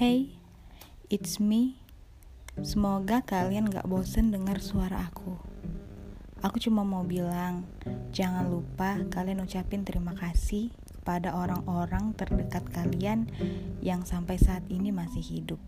Hey, it's me. Semoga kalian gak bosen dengar suara aku. Aku cuma mau bilang, jangan lupa kalian ucapin terima kasih kepada orang-orang terdekat kalian yang sampai saat ini masih hidup.